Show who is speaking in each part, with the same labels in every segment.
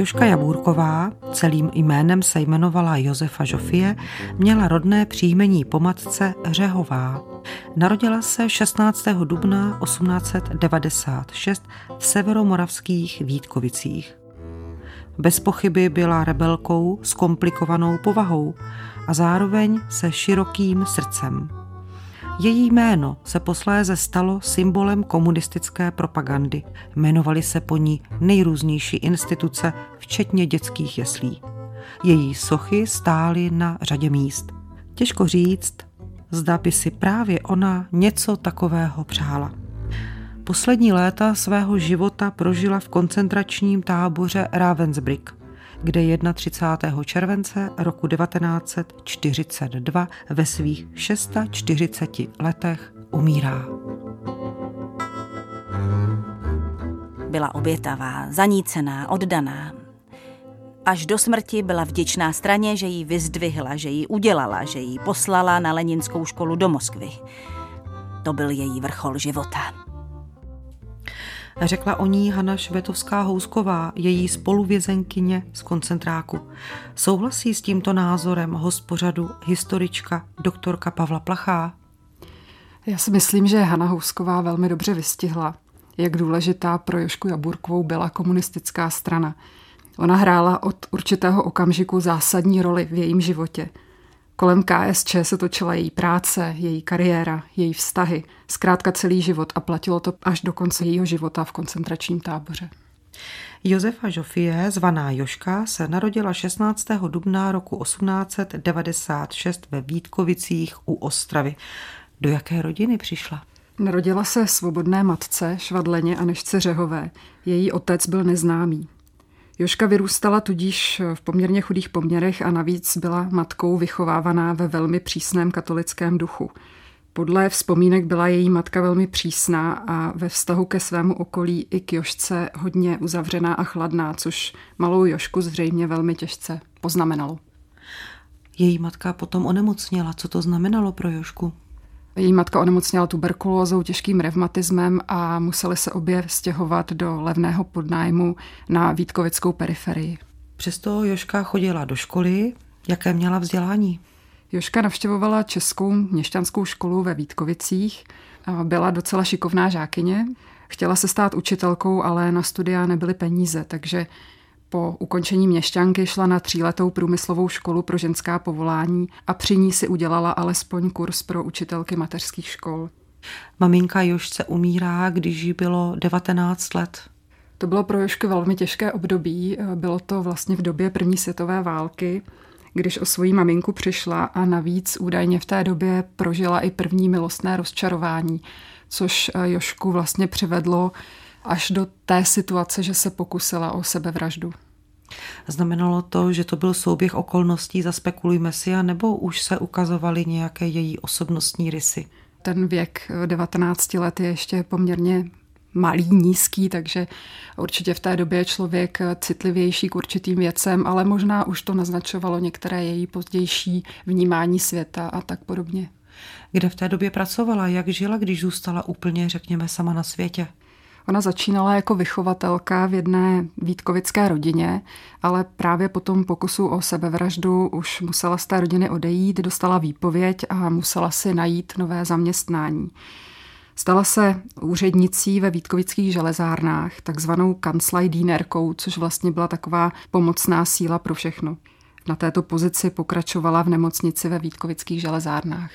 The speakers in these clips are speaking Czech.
Speaker 1: Joška Jabůrková, celým jménem se jmenovala Josefa Žofie, měla rodné příjmení po matce Řehová. Narodila se 16. dubna 1896 v severomoravských Vítkovicích. Bez pochyby byla rebelkou s komplikovanou povahou a zároveň se širokým srdcem. Její jméno se posléze stalo symbolem komunistické propagandy. Jmenovaly se po ní nejrůznější instituce, včetně dětských jeslí. Její sochy stály na řadě míst. Těžko říct, zda by si právě ona něco takového přála. Poslední léta svého života prožila v koncentračním táboře Ravensbrück kde 31. července roku 1942 ve svých 640 letech umírá.
Speaker 2: Byla obětavá, zanícená, oddaná. Až do smrti byla vděčná straně, že ji vyzdvihla, že ji udělala, že ji poslala na Leninskou školu do Moskvy. To byl její vrchol života
Speaker 1: řekla o ní Hana Švetovská Housková, její spoluvězenkyně z koncentráku. Souhlasí s tímto názorem hospořadu historička doktorka Pavla Plachá?
Speaker 3: Já si myslím, že Hana Housková velmi dobře vystihla, jak důležitá pro Jošku Jaburkovou byla komunistická strana. Ona hrála od určitého okamžiku zásadní roli v jejím životě – Kolem KSČ se točila její práce, její kariéra, její vztahy, zkrátka celý život a platilo to až do konce jejího života v koncentračním táboře.
Speaker 1: Josefa Žofie, zvaná Joška, se narodila 16. dubna roku 1896 ve Vítkovicích u Ostravy. Do jaké rodiny přišla?
Speaker 3: Narodila se svobodné matce, švadleně a nešce Řehové. Její otec byl neznámý. Joška vyrůstala tudíž v poměrně chudých poměrech a navíc byla matkou vychovávaná ve velmi přísném katolickém duchu. Podle vzpomínek byla její matka velmi přísná a ve vztahu ke svému okolí i k Jošce hodně uzavřená a chladná, což malou Jošku zřejmě velmi těžce poznamenalo.
Speaker 1: Její matka potom onemocněla. Co to znamenalo pro Jošku?
Speaker 3: Její matka onemocněla tuberkulózou, těžkým revmatismem a museli se obě stěhovat do levného podnájmu na Vítkovickou periferii.
Speaker 1: Přesto Joška chodila do školy. Jaké měla vzdělání?
Speaker 3: Joška navštěvovala Českou měšťanskou školu ve Vítkovicích. Byla docela šikovná žákyně. Chtěla se stát učitelkou, ale na studia nebyly peníze, takže po ukončení měšťanky šla na tříletou průmyslovou školu pro ženská povolání a při ní si udělala alespoň kurz pro učitelky mateřských škol.
Speaker 1: Maminka Jošce umírá, když jí bylo 19 let.
Speaker 3: To bylo pro Jošku velmi těžké období. Bylo to vlastně v době první světové války, když o svoji maminku přišla a navíc údajně v té době prožila i první milostné rozčarování, což Jošku vlastně přivedlo až do té situace, že se pokusila o sebevraždu.
Speaker 1: Znamenalo to, že to byl souběh okolností, zaspekulujme si, a nebo už se ukazovaly nějaké její osobnostní rysy?
Speaker 3: Ten věk 19 let je ještě poměrně malý, nízký, takže určitě v té době je člověk citlivější k určitým věcem, ale možná už to naznačovalo některé její pozdější vnímání světa a tak podobně.
Speaker 1: Kde v té době pracovala, jak žila, když zůstala úplně, řekněme, sama na světě?
Speaker 3: Ona začínala jako vychovatelka v jedné vítkovické rodině, ale právě po tom pokusu o sebevraždu už musela z té rodiny odejít, dostala výpověď a musela si najít nové zaměstnání. Stala se úřednicí ve Vítkovických železárnách, takzvanou kanclajdínerkou, což vlastně byla taková pomocná síla pro všechno. Na této pozici pokračovala v nemocnici ve Vítkovických železárnách.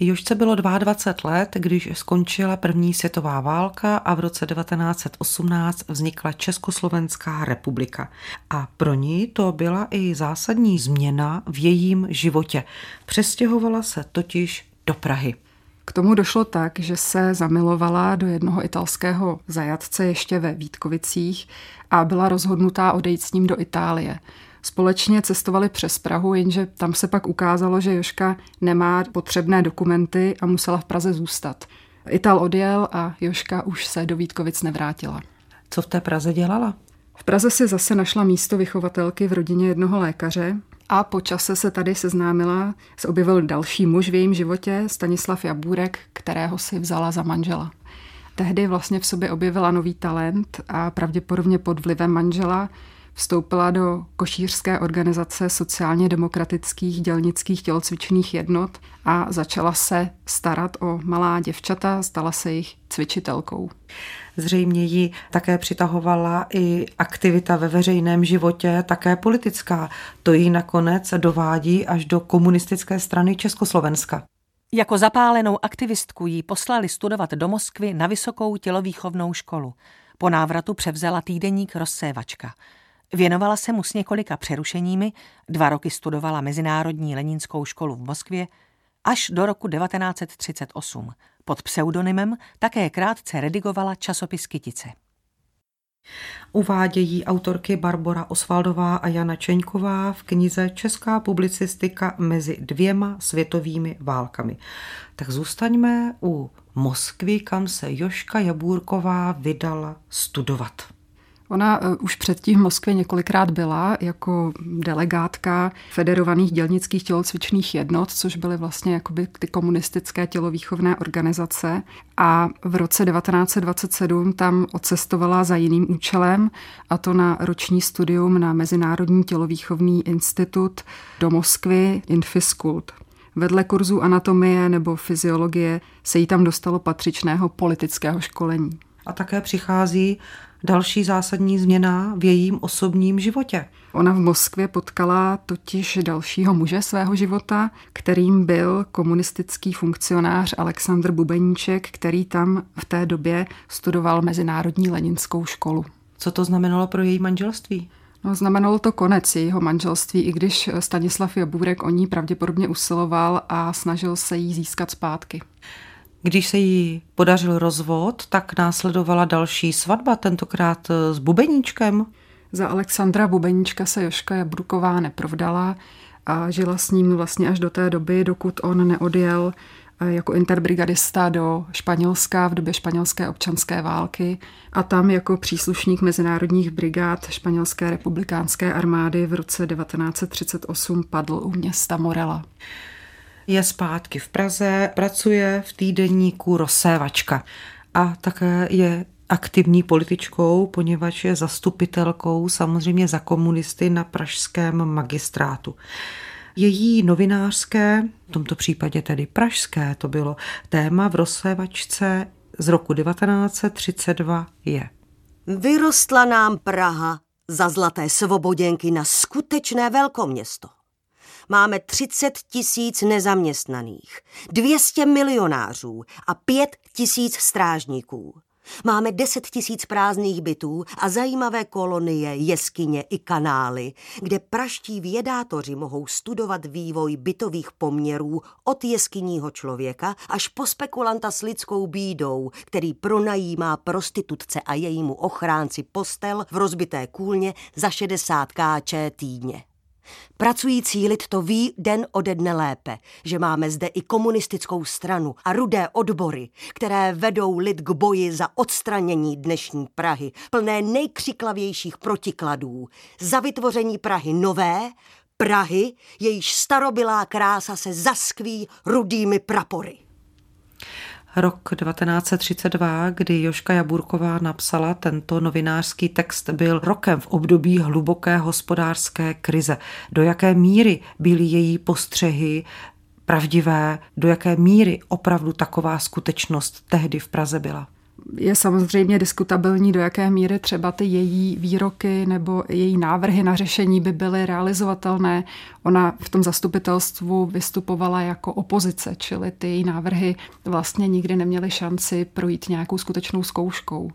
Speaker 1: Jožce bylo 22 let, když skončila první světová válka a v roce 1918 vznikla Československá republika. A pro ní to byla i zásadní změna v jejím životě. Přestěhovala se totiž do Prahy.
Speaker 3: K tomu došlo tak, že se zamilovala do jednoho italského zajatce ještě ve Vítkovicích a byla rozhodnutá odejít s ním do Itálie. Společně cestovali přes Prahu, jenže tam se pak ukázalo, že Joška nemá potřebné dokumenty a musela v Praze zůstat. Ital odjel a Joška už se do Vítkovic nevrátila.
Speaker 1: Co v té Praze dělala?
Speaker 3: V Praze si zase našla místo vychovatelky v rodině jednoho lékaře a po čase se tady seznámila, se objevil další muž v jejím životě, Stanislav Jabůrek, kterého si vzala za manžela. Tehdy vlastně v sobě objevila nový talent a pravděpodobně pod vlivem manžela Vstoupila do košířské organizace sociálně demokratických dělnických tělocvičných jednot a začala se starat o malá děvčata, stala se jich cvičitelkou.
Speaker 1: Zřejmě ji také přitahovala i aktivita ve veřejném životě, také politická. To ji nakonec dovádí až do komunistické strany Československa.
Speaker 4: Jako zapálenou aktivistku ji poslali studovat do Moskvy na vysokou tělovýchovnou školu. Po návratu převzala týdeník Rozsévačka. Věnovala se mu s několika přerušeními, dva roky studovala Mezinárodní leninskou školu v Moskvě, až do roku 1938. Pod pseudonymem také krátce redigovala časopis Kytice.
Speaker 1: Uvádějí autorky Barbara Osvaldová a Jana Čeňková v knize Česká publicistika mezi dvěma světovými válkami. Tak zůstaňme u Moskvy, kam se Joška Jabůrková vydala studovat.
Speaker 3: Ona eh, už předtím v Moskvě několikrát byla jako delegátka federovaných dělnických tělocvičných jednot, což byly vlastně jakoby ty komunistické tělovýchovné organizace. A v roce 1927 tam odcestovala za jiným účelem, a to na roční studium na Mezinárodní tělovýchovný institut do Moskvy Infiskult. Vedle kurzů anatomie nebo fyziologie se jí tam dostalo patřičného politického školení.
Speaker 1: A také přichází další zásadní změna v jejím osobním životě.
Speaker 3: Ona v Moskvě potkala totiž dalšího muže svého života, kterým byl komunistický funkcionář Aleksandr Bubeníček, který tam v té době studoval Mezinárodní leninskou školu.
Speaker 1: Co to znamenalo pro její manželství?
Speaker 3: No, znamenalo to konec jejího manželství, i když Stanislav Jabůrek o ní pravděpodobně usiloval a snažil se jí získat zpátky.
Speaker 1: Když se jí podařil rozvod, tak následovala další svatba, tentokrát eh, s Bubeníčkem.
Speaker 3: Za Alexandra Bubeníčka se Joška Jabruková neprovdala a žila s ním vlastně až do té doby, dokud on neodjel eh, jako interbrigadista do Španělska v době španělské občanské války a tam jako příslušník mezinárodních brigád španělské republikánské armády v roce 1938 padl u města Morela
Speaker 1: je zpátky v Praze, pracuje v týdenníku Rozsévačka a také je aktivní političkou, poněvadž je zastupitelkou samozřejmě za komunisty na pražském magistrátu. Její novinářské, v tomto případě tedy pražské, to bylo téma v rozsévačce z roku 1932 je.
Speaker 5: Vyrostla nám Praha za zlaté svoboděnky na skutečné velkoměsto máme 30 tisíc nezaměstnaných, 200 milionářů a 5 tisíc strážníků. Máme 10 tisíc prázdných bytů a zajímavé kolonie, jeskyně i kanály, kde praští vědátoři mohou studovat vývoj bytových poměrů od jeskyního člověka až po spekulanta s lidskou bídou, který pronajímá prostitutce a jejímu ochránci postel v rozbité kůlně za 60 káče týdně. Pracující lid to ví den ode dne lépe, že máme zde i komunistickou stranu a rudé odbory, které vedou lid k boji za odstranění dnešní Prahy, plné nejkřiklavějších protikladů, za vytvoření Prahy nové, Prahy, jejíž starobylá krása se zaskví rudými prapory
Speaker 1: rok 1932, kdy Joška Jaburková napsala tento novinářský text, byl rokem v období hluboké hospodářské krize. Do jaké míry byly její postřehy pravdivé, do jaké míry opravdu taková skutečnost tehdy v Praze byla?
Speaker 3: Je samozřejmě diskutabilní, do jaké míry třeba ty její výroky nebo její návrhy na řešení by byly realizovatelné. Ona v tom zastupitelstvu vystupovala jako opozice, čili ty její návrhy vlastně nikdy neměly šanci projít nějakou skutečnou zkouškou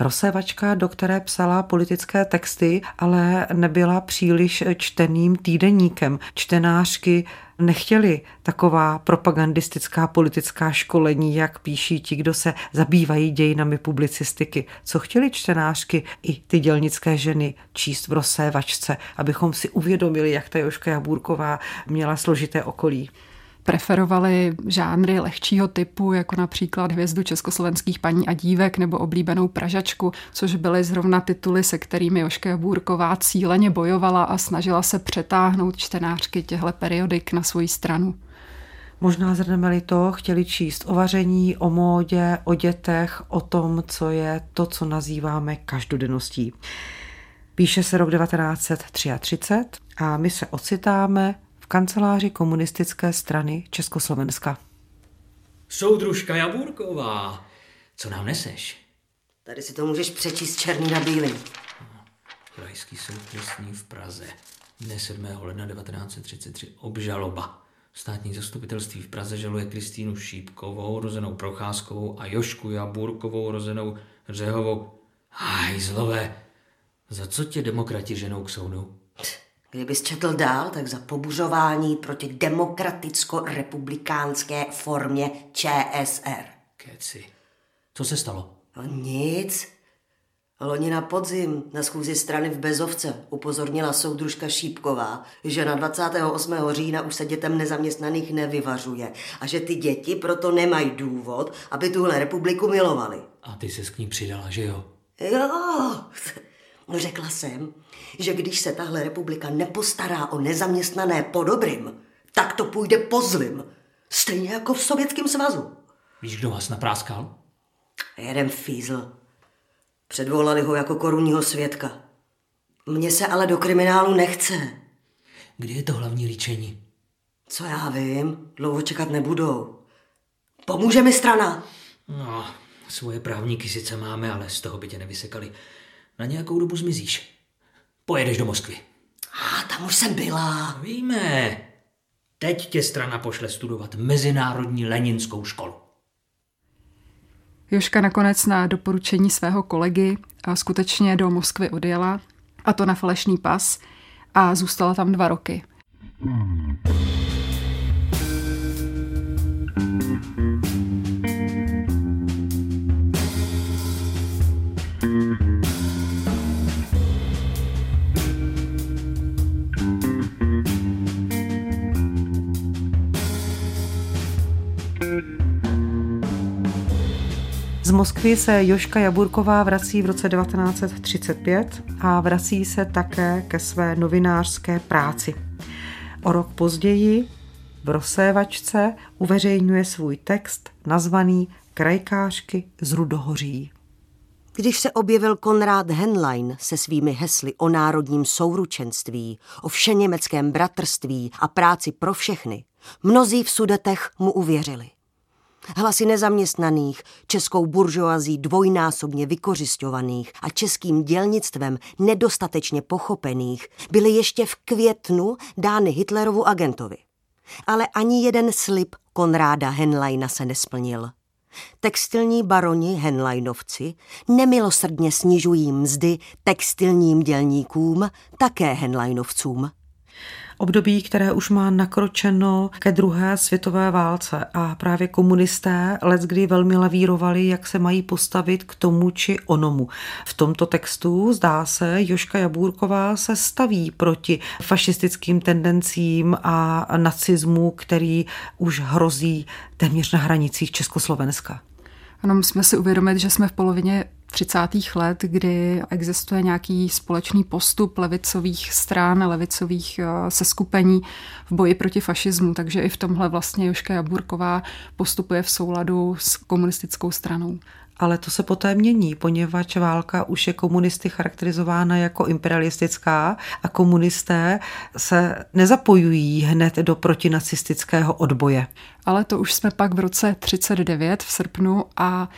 Speaker 1: rozsévačka, do které psala politické texty, ale nebyla příliš čteným týdeníkem. Čtenářky nechtěli taková propagandistická politická školení, jak píší ti, kdo se zabývají dějinami publicistiky. Co chtěli čtenářky i ty dělnické ženy číst v rozsévačce, abychom si uvědomili, jak ta Joška Jabůrková měla složité okolí
Speaker 3: preferovali žánry lehčího typu, jako například hvězdu československých paní a dívek nebo oblíbenou Pražačku, což byly zrovna tituly, se kterými Joška Bůrková cíleně bojovala a snažila se přetáhnout čtenářky těchto periodik na svoji stranu.
Speaker 1: Možná zhrneme to, chtěli číst o vaření, o módě, o dětech, o tom, co je to, co nazýváme každodenností. Píše se rok 1933 a my se ocitáme kanceláři komunistické strany Československa.
Speaker 6: Soudružka Jabůrková, co nám neseš?
Speaker 5: Tady si to můžeš přečíst černý na bílý.
Speaker 6: Krajský soud trestní v Praze. Dne 7. ledna 1933 obžaloba. Státní zastupitelství v Praze žaluje Kristýnu Šípkovou, rozenou Procházkovou a Jošku Jabůrkovou, rozenou Řehovou. Hajzlové, za co tě demokrati ženou k soudu?
Speaker 5: Kdybys četl dál, tak za pobuřování proti demokraticko-republikánské formě ČSR.
Speaker 6: Keci. Co se stalo?
Speaker 5: No nic. Loni na podzim na schůzi strany v Bezovce upozornila soudružka Šípková, že na 28. října už se dětem nezaměstnaných nevyvařuje a že ty děti proto nemají důvod, aby tuhle republiku milovali.
Speaker 6: A ty se k ní přidala, že jo?
Speaker 5: Jo, řekla jsem, že když se tahle republika nepostará o nezaměstnané po dobrým, tak to půjde po zlým. Stejně jako v Sovětském svazu.
Speaker 6: Víš, kdo vás napráskal?
Speaker 5: Jeden fízl. Předvolali ho jako korunního svědka. Mně se ale do kriminálu nechce.
Speaker 6: Kdy je to hlavní líčení?
Speaker 5: Co já vím, dlouho čekat nebudou. Pomůže mi strana.
Speaker 6: No, svoje právníky sice máme, ale z toho by tě nevysekali. Na nějakou dobu zmizíš. Pojedeš do Moskvy.
Speaker 5: A tam už jsem byla.
Speaker 6: Víme. Teď tě strana pošle studovat Mezinárodní leninskou školu.
Speaker 3: Joška nakonec na doporučení svého kolegy a skutečně do Moskvy odjela, a to na falešný pas, a zůstala tam dva roky. Hmm.
Speaker 1: Z Moskvy se Joška Jaburková vrací v roce 1935 a vrací se také ke své novinářské práci. O rok později v rozsévačce uveřejňuje svůj text nazvaný Krajkářky z Rudohoří.
Speaker 5: Když se objevil Konrád Henlein se svými hesly o národním souručenství, o všeněmeckém bratrství a práci pro všechny, mnozí v Sudetech mu uvěřili. Hlasy nezaměstnaných, českou buržoazí dvojnásobně vykořišťovaných a českým dělnictvem nedostatečně pochopených byly ještě v květnu dány Hitlerovu agentovi. Ale ani jeden slib Konráda Henleina se nesplnil. Textilní baroni Henleinovci nemilosrdně snižují mzdy textilním dělníkům, také Henleinovcům
Speaker 1: období, které už má nakročeno ke druhé světové válce a právě komunisté let kdy velmi lavírovali, jak se mají postavit k tomu či onomu. V tomto textu zdá se, Joška Jabůrková se staví proti fašistickým tendencím a nacismu, který už hrozí téměř na hranicích Československa.
Speaker 3: Ano, musíme si uvědomit, že jsme v polovině 30. let, kdy existuje nějaký společný postup levicových stran, levicových eh, seskupení v boji proti fašismu, takže i v tomhle vlastně Joška Jaburková postupuje v souladu s komunistickou stranou
Speaker 1: ale to se poté mění, poněvadž válka už je komunisty charakterizována jako imperialistická a komunisté se nezapojují hned do protinacistického odboje.
Speaker 3: Ale to už jsme pak v roce 39 v srpnu a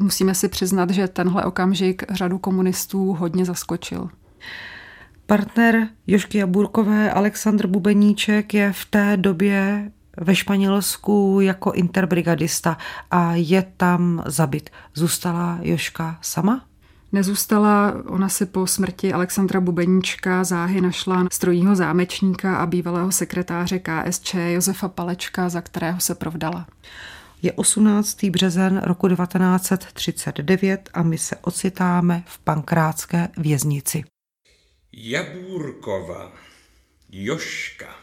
Speaker 3: musíme si přiznat, že tenhle okamžik řadu komunistů hodně zaskočil.
Speaker 1: Partner Jošky Jaburkové Aleksandr Bubeníček je v té době ve Španělsku jako interbrigadista a je tam zabit. Zůstala Joška sama?
Speaker 3: Nezůstala, ona si po smrti Alexandra Bubeníčka záhy našla strojího zámečníka a bývalého sekretáře KSČ Josefa Palečka, za kterého se provdala.
Speaker 1: Je 18. březen roku 1939 a my se ocitáme v pankrátské věznici.
Speaker 7: Jabůrkova, Joška.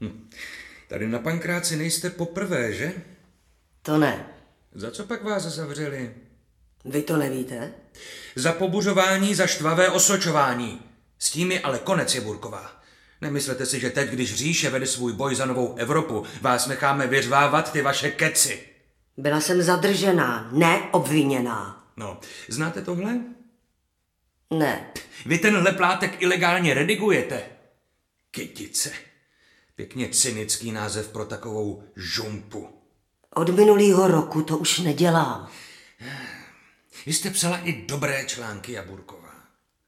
Speaker 7: Hm. Tady na Pankráci nejste poprvé, že?
Speaker 5: To ne.
Speaker 7: Za co pak vás zavřeli?
Speaker 5: Vy to nevíte?
Speaker 7: Za pobuřování, za štvavé osočování. S tím je ale konec, Jeburková. Nemyslete si, že teď, když říše vede svůj boj za novou Evropu, vás necháme vyřvávat ty vaše keci.
Speaker 5: Byla jsem zadržená, neobviněná.
Speaker 7: No, znáte tohle?
Speaker 5: Ne.
Speaker 7: Vy tenhle plátek ilegálně redigujete. Kytice. Pěkně cynický název pro takovou žumpu.
Speaker 5: Od minulého roku to už nedělám.
Speaker 7: Vy jste psala i dobré články, Jaburková.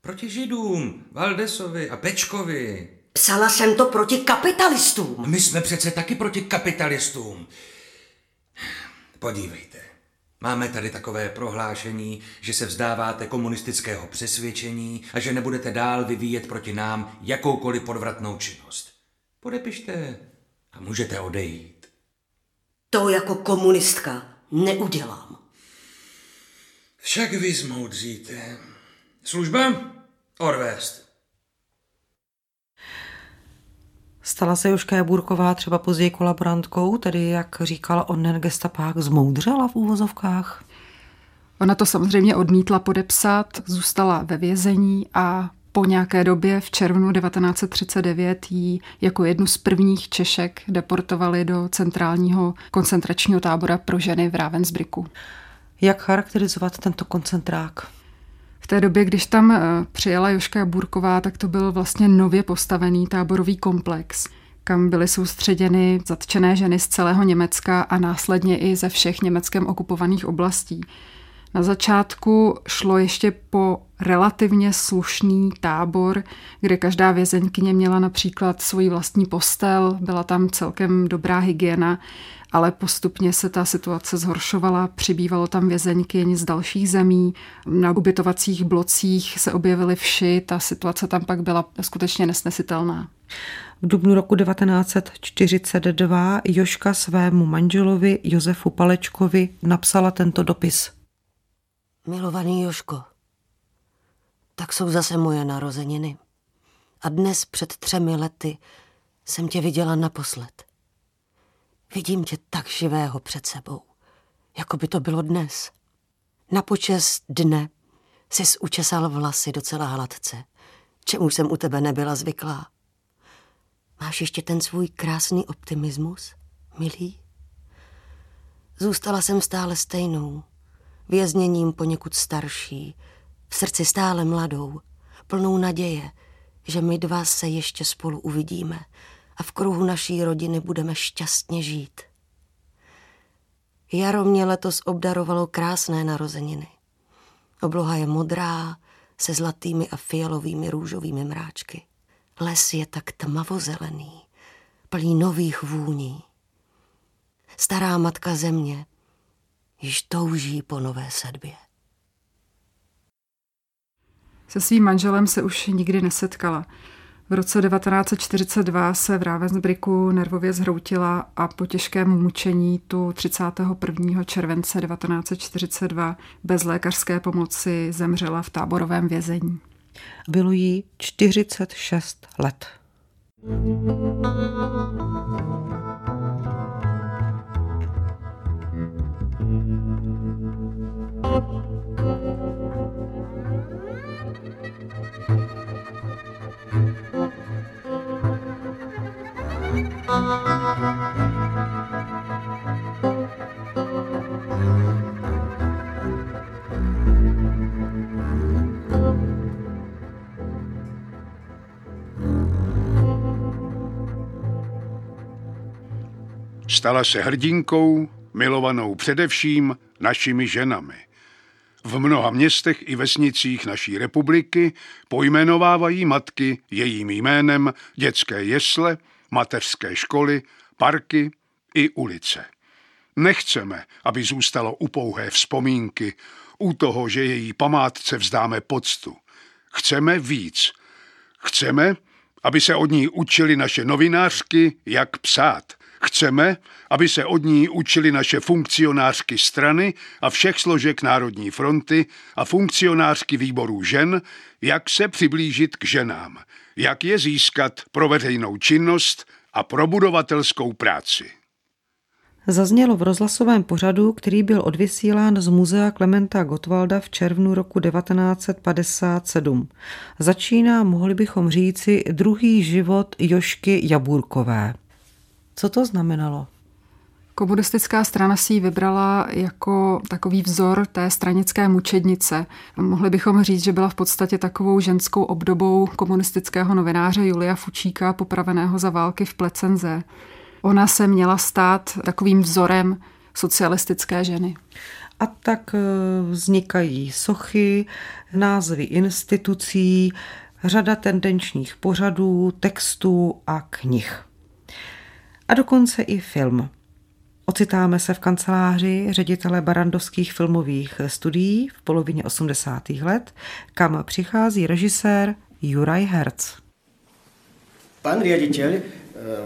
Speaker 7: Proti Židům, Valdesovi a Pečkovi.
Speaker 5: Psala jsem to proti kapitalistům.
Speaker 7: My jsme přece taky proti kapitalistům. Podívejte. Máme tady takové prohlášení, že se vzdáváte komunistického přesvědčení a že nebudete dál vyvíjet proti nám jakoukoliv podvratnou činnost. Podepište a můžete odejít.
Speaker 5: To jako komunistka neudělám.
Speaker 7: Však vy zmoudříte. Služba? Orvést.
Speaker 1: Stala se Joška Jaburková třeba později kolaborantkou, tedy jak říkal onen gestapák, zmoudřela v úvozovkách?
Speaker 3: Ona to samozřejmě odmítla podepsat, zůstala ve vězení a po nějaké době v červnu 1939 ji jako jednu z prvních Češek deportovali do centrálního koncentračního tábora pro ženy v Ravensbrücku.
Speaker 1: Jak charakterizovat tento koncentrák?
Speaker 3: Té době, když tam eh, přijela Joška Burková, tak to byl vlastně nově postavený táborový komplex, kam byly soustředěny zatčené ženy z celého Německa a následně i ze všech německem okupovaných oblastí. Na začátku šlo ještě po relativně slušný tábor, kde každá vězeňkyně měla například svoji vlastní postel, byla tam celkem dobrá hygiena, ale postupně se ta situace zhoršovala, přibývalo tam vězeňky z dalších zemí, na ubytovacích blocích se objevily vši, ta situace tam pak byla skutečně nesnesitelná.
Speaker 1: V dubnu roku 1942 Joška svému manželovi Josefu Palečkovi napsala tento dopis.
Speaker 5: Milovaný Joško, tak jsou zase moje narozeniny. A dnes před třemi lety jsem tě viděla naposled. Vidím tě tak živého před sebou, jako by to bylo dnes. Na počest dne jsi učesal vlasy docela hladce, čemu jsem u tebe nebyla zvyklá. Máš ještě ten svůj krásný optimismus, milý? Zůstala jsem stále stejnou, vězněním poněkud starší, v srdci stále mladou, plnou naděje, že my dva se ještě spolu uvidíme a v kruhu naší rodiny budeme šťastně žít. Jaro mě letos obdarovalo krásné narozeniny. Obloha je modrá, se zlatými a fialovými růžovými mráčky. Les je tak tmavozelený, plný nových vůní. Stará matka země již touží po nové sedbě.
Speaker 3: Se svým manželem se už nikdy nesetkala. V roce 1942 se v Ravensbricku nervově zhroutila a po těžkém mučení tu 31. července 1942 bez lékařské pomoci zemřela v táborovém vězení.
Speaker 1: Bylo jí 46 let.
Speaker 8: Stala se hrdinkou, milovanou především našimi ženami. V mnoha městech i vesnicích naší republiky pojmenovávají matky jejím jménem dětské jesle, mateřské školy, parky i ulice. Nechceme, aby zůstalo u pouhé vzpomínky, u toho, že její památce vzdáme poctu. Chceme víc. Chceme, aby se od ní učili naše novinářky, jak psát. Chceme, aby se od ní učili naše funkcionářky strany a všech složek Národní fronty a funkcionářky výborů žen, jak se přiblížit k ženám, jak je získat pro veřejnou činnost a pro budovatelskou práci.
Speaker 1: Zaznělo v rozhlasovém pořadu, který byl odvysílán z muzea Klementa Gottwalda v červnu roku 1957. Začíná, mohli bychom říci, druhý život Jošky Jaburkové. Co to znamenalo?
Speaker 3: Komunistická strana si ji vybrala jako takový vzor té stranické mučednice. Mohli bychom říct, že byla v podstatě takovou ženskou obdobou komunistického novináře Julia Fučíka, popraveného za války v Plecenze. Ona se měla stát takovým vzorem socialistické ženy.
Speaker 1: A tak eh, vznikají sochy, názvy institucí, řada tendenčních pořadů, textů a knih. A dokonce i film. Ocitáme se v kanceláři ředitele barandovských filmových studií v polovině 80. let, kam přichází režisér Juraj Herz.
Speaker 9: Pan riaditeľ, eh,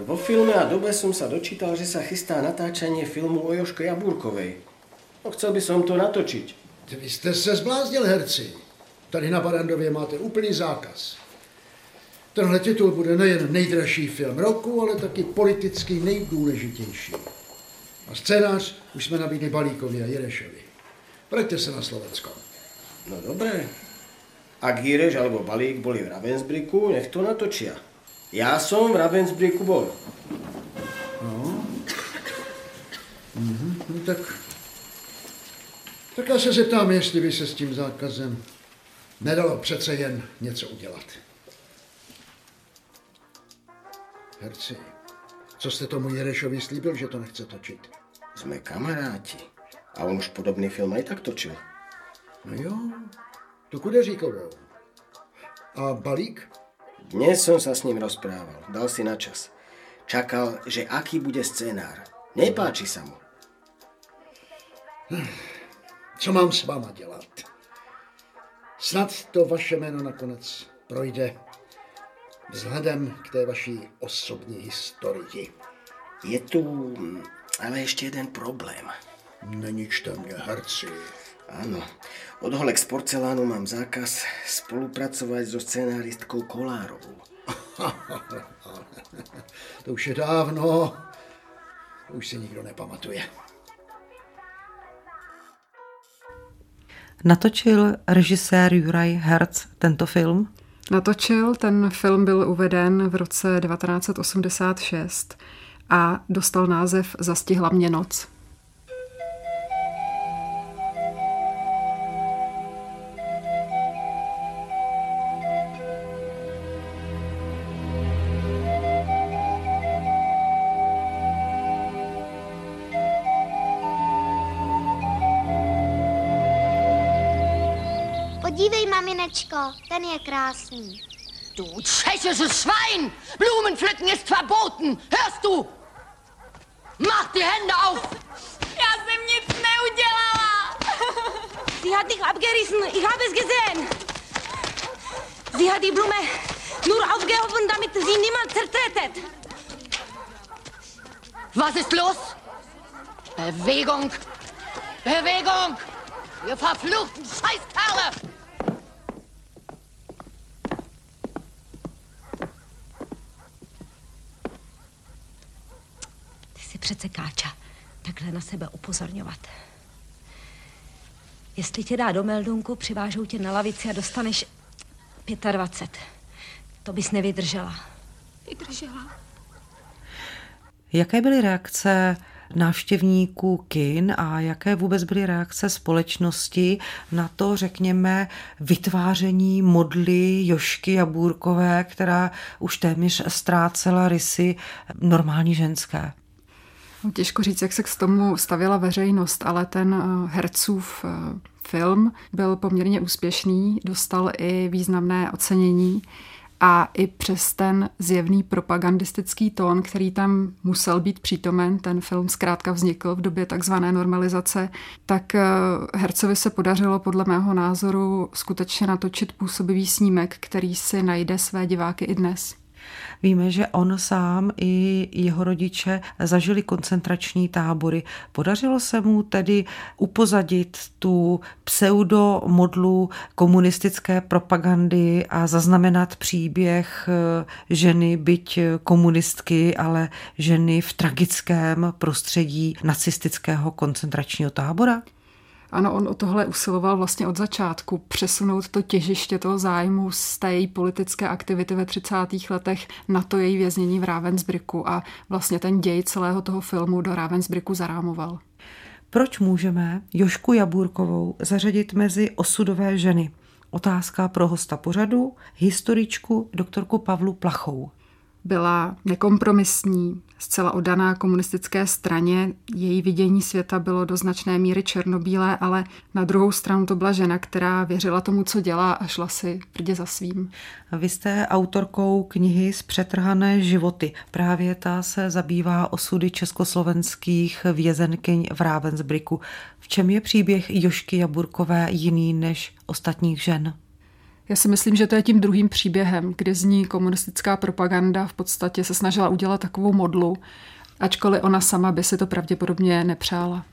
Speaker 9: vo filme a dobe som sa dočítal, že sa chystá natáčanie filmu o Joške Jabúrkovej. No chcel by som to natočiť.
Speaker 10: Vy jste se zbláznil, herci. Tady na Barandově máte úplný zákaz. Tenhle titul bude nejen nejdražší film roku, ale taky politicky nejdůležitější. A scénář už jsme nabídli Balíkovi a Jirešovi. Vraťte se na Slovensko.
Speaker 9: No dobré. Ak Jireš alebo Balík boli v Ravensbricku, nech to natočia. Ja som v Ravensbricku bol.
Speaker 10: No. Mhm, no tak... Tak já se zeptám, jestli by se s tím zákazem nedalo přece jen něco udělat. Herci, co jste tomu Jerešovi slíbil, že to nechce točit?
Speaker 9: Sme kamaráti. A on už podobný film aj tak točil.
Speaker 10: No jo, to kude říkovou. A balík?
Speaker 9: Dnes som sa s ním rozprával. Dal si na čas. Čakal, že aký bude scénár. Nepáči sa mu.
Speaker 10: Co mám s váma dělat? Snad to vaše jméno nakonec projde vzhledem k té vaší osobní historii.
Speaker 9: Je tu ale ešte jeden problém.
Speaker 10: Neničte mě, herci.
Speaker 9: Áno, od Holek z porcelánu mám zákaz spolupracovať so scenáristkou Kolárovou.
Speaker 10: to už je dávno. To už si nikdo nepamatuje.
Speaker 1: Natočil režisér Juraj Herz tento film?
Speaker 3: Natočil, ten film byl uveden v roce 1986 a dostal název Zastihla mě noc.
Speaker 11: Podívej, maminečko, ten je krásný.
Speaker 12: Du tschechisches Schwein! Blumenpflücken ist verboten! Hörst du? Mach die Hände auf!
Speaker 13: Já jsem nic neudělala!
Speaker 14: Sie hat dich abgerissen, ich habe es gesehen. Sie hat die Blume nur aufgehoben, damit sie niemand zertretet.
Speaker 12: Was ist los? Bewegung! Bewegung! Ihr verfluchten Scheißkerle!
Speaker 14: Přece káča takhle na sebe upozorňovat. Jestli tě dá do meldunku, přivážou tě na lavici a dostaneš 25. To bys nevydržela.
Speaker 13: Vydržela.
Speaker 1: Jaké byly reakce návštěvníků kin a jaké vůbec byly reakce společnosti na to, řekněme, vytváření modly Jošky Jabůrkové, která už téměř ztrácela rysy normální ženské?
Speaker 3: Těžko říct, jak se k tomu stavila veřejnost, ale ten eh, hercův eh, film byl poměrně úspěšný, dostal i významné ocenění a i přes ten zjevný propagandistický tón, který tam musel být přítomen, ten film zkrátka vznikl v době takzvané normalizace, tak eh, hercovi se podařilo podle mého názoru skutečně natočit působivý snímek, který si najde své diváky i dnes.
Speaker 1: Víme, že on sám i jeho rodiče zažili koncentrační tábory. Podařilo se mu tedy upozadit tu pseudomodlu komunistické propagandy a zaznamenat příběh eh, ženy, byť komunistky, ale ženy v tragickém prostředí nacistického koncentračního tábora?
Speaker 3: Ano, on o tohle usiloval vlastně od začátku, přesunout to těžiště toho zájmu z té její politické aktivity ve 30. letech na to její věznění v Ravensbrücku a vlastně ten děj celého toho filmu do Ravensbrücku zarámoval.
Speaker 1: Proč můžeme Jošku Jabůrkovou zařadit mezi osudové ženy? Otázka pro hosta pořadu, historičku doktorku Pavlu Plachou.
Speaker 3: Byla nekompromisní, zcela odaná komunistické straně. Její vidění světa bylo do značné míry černobílé, ale na druhou stranu to byla žena, která věřila tomu, co dělá a šla si prdě za svým.
Speaker 1: Vy jste autorkou knihy z přetrhané životy. Právě ta se zabývá osudy československých vězenkyň v Ravensbrücku. V čem je příběh Jošky Jaburkové jiný než ostatních žen?
Speaker 3: Já si myslím, že to je tím druhým příběhem, kde z ní komunistická propaganda v podstatě se snažila udělat takovou modlu, ačkoliv ona sama by si to pravděpodobně nepřála.